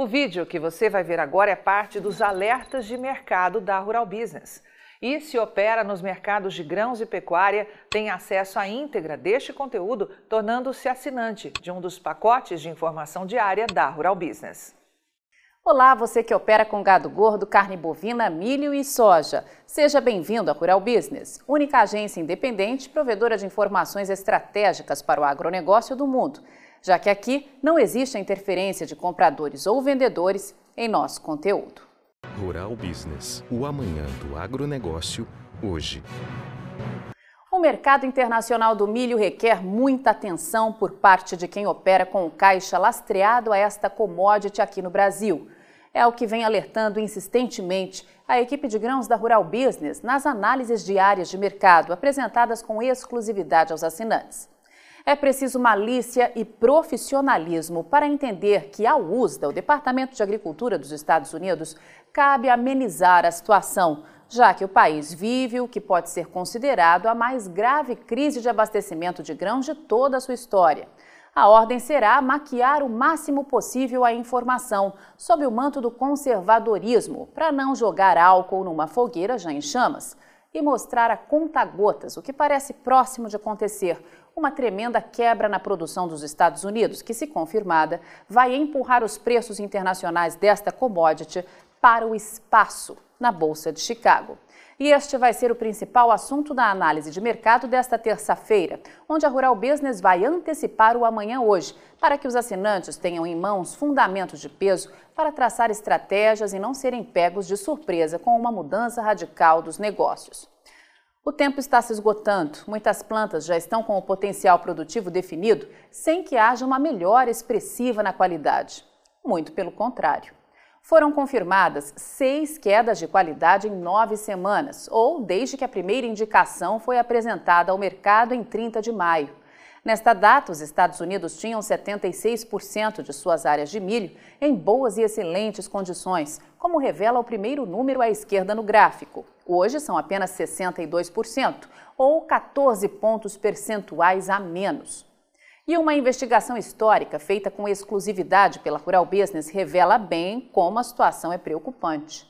O vídeo que você vai ver agora é parte dos alertas de mercado da Rural Business. E se opera nos mercados de grãos e pecuária, tem acesso à íntegra deste conteúdo, tornando-se assinante de um dos pacotes de informação diária da Rural Business. Olá, você que opera com gado gordo, carne bovina, milho e soja. Seja bem-vindo à Rural Business, única agência independente provedora de informações estratégicas para o agronegócio do mundo, já que aqui não existe a interferência de compradores ou vendedores em nosso conteúdo. Rural Business, o amanhã do agronegócio, hoje. O mercado internacional do milho requer muita atenção por parte de quem opera com o caixa lastreado a esta commodity aqui no Brasil é o que vem alertando insistentemente a equipe de grãos da Rural Business nas análises diárias de mercado apresentadas com exclusividade aos assinantes. É preciso malícia e profissionalismo para entender que, ao USDA, o Departamento de Agricultura dos Estados Unidos, cabe amenizar a situação, já que o país vive o que pode ser considerado a mais grave crise de abastecimento de grãos de toda a sua história. A ordem será maquiar o máximo possível a informação sob o manto do conservadorismo, para não jogar álcool numa fogueira já em chamas e mostrar a conta-gotas o que parece próximo de acontecer, uma tremenda quebra na produção dos Estados Unidos, que, se confirmada, vai empurrar os preços internacionais desta commodity para o espaço na Bolsa de Chicago. E este vai ser o principal assunto da análise de mercado desta terça-feira, onde a Rural Business vai antecipar o amanhã hoje, para que os assinantes tenham em mãos fundamentos de peso para traçar estratégias e não serem pegos de surpresa com uma mudança radical dos negócios. O tempo está se esgotando, muitas plantas já estão com o potencial produtivo definido sem que haja uma melhora expressiva na qualidade. Muito pelo contrário. Foram confirmadas seis quedas de qualidade em nove semanas, ou desde que a primeira indicação foi apresentada ao mercado em 30 de maio. Nesta data, os Estados Unidos tinham 76% de suas áreas de milho em boas e excelentes condições, como revela o primeiro número à esquerda no gráfico. Hoje são apenas 62%, ou 14 pontos percentuais a menos. E uma investigação histórica feita com exclusividade pela Rural Business revela bem como a situação é preocupante.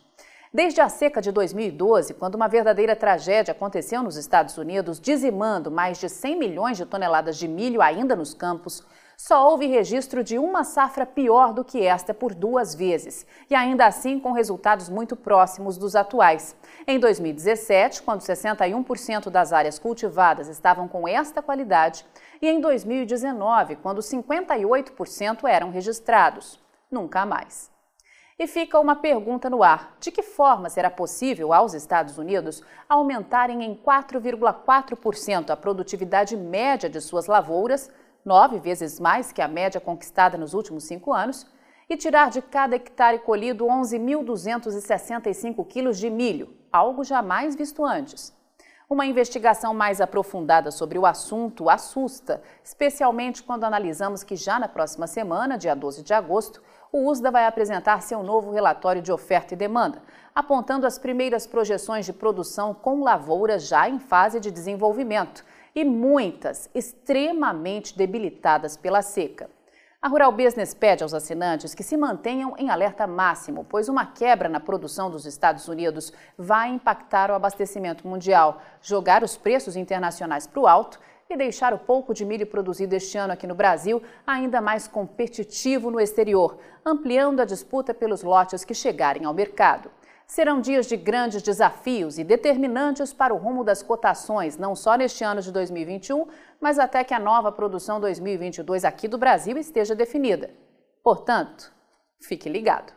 Desde a seca de 2012, quando uma verdadeira tragédia aconteceu nos Estados Unidos, dizimando mais de 100 milhões de toneladas de milho ainda nos campos, só houve registro de uma safra pior do que esta por duas vezes, e ainda assim com resultados muito próximos dos atuais. Em 2017, quando 61% das áreas cultivadas estavam com esta qualidade, e em 2019, quando 58% eram registrados. Nunca mais. E fica uma pergunta no ar: de que forma será possível aos Estados Unidos aumentarem em 4,4% a produtividade média de suas lavouras? Nove vezes mais que a média conquistada nos últimos cinco anos, e tirar de cada hectare colhido 11.265 quilos de milho, algo jamais visto antes. Uma investigação mais aprofundada sobre o assunto assusta, especialmente quando analisamos que já na próxima semana, dia 12 de agosto, o USDA vai apresentar seu novo relatório de oferta e demanda, apontando as primeiras projeções de produção com lavouras já em fase de desenvolvimento e muitas extremamente debilitadas pela seca. A Rural Business pede aos assinantes que se mantenham em alerta máximo, pois uma quebra na produção dos Estados Unidos vai impactar o abastecimento mundial, jogar os preços internacionais para o alto e deixar o pouco de milho produzido este ano aqui no Brasil ainda mais competitivo no exterior, ampliando a disputa pelos lotes que chegarem ao mercado. Serão dias de grandes desafios e determinantes para o rumo das cotações, não só neste ano de 2021, mas até que a nova produção 2022 aqui do Brasil esteja definida. Portanto, fique ligado.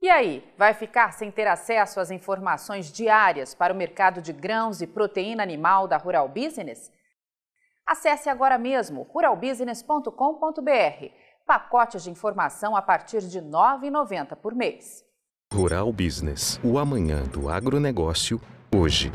E aí, vai ficar sem ter acesso às informações diárias para o mercado de grãos e proteína animal da Rural Business? Acesse agora mesmo ruralbusiness.com.br pacotes de informação a partir de R$ 9,90 por mês. Rural Business, o amanhã do agronegócio, hoje.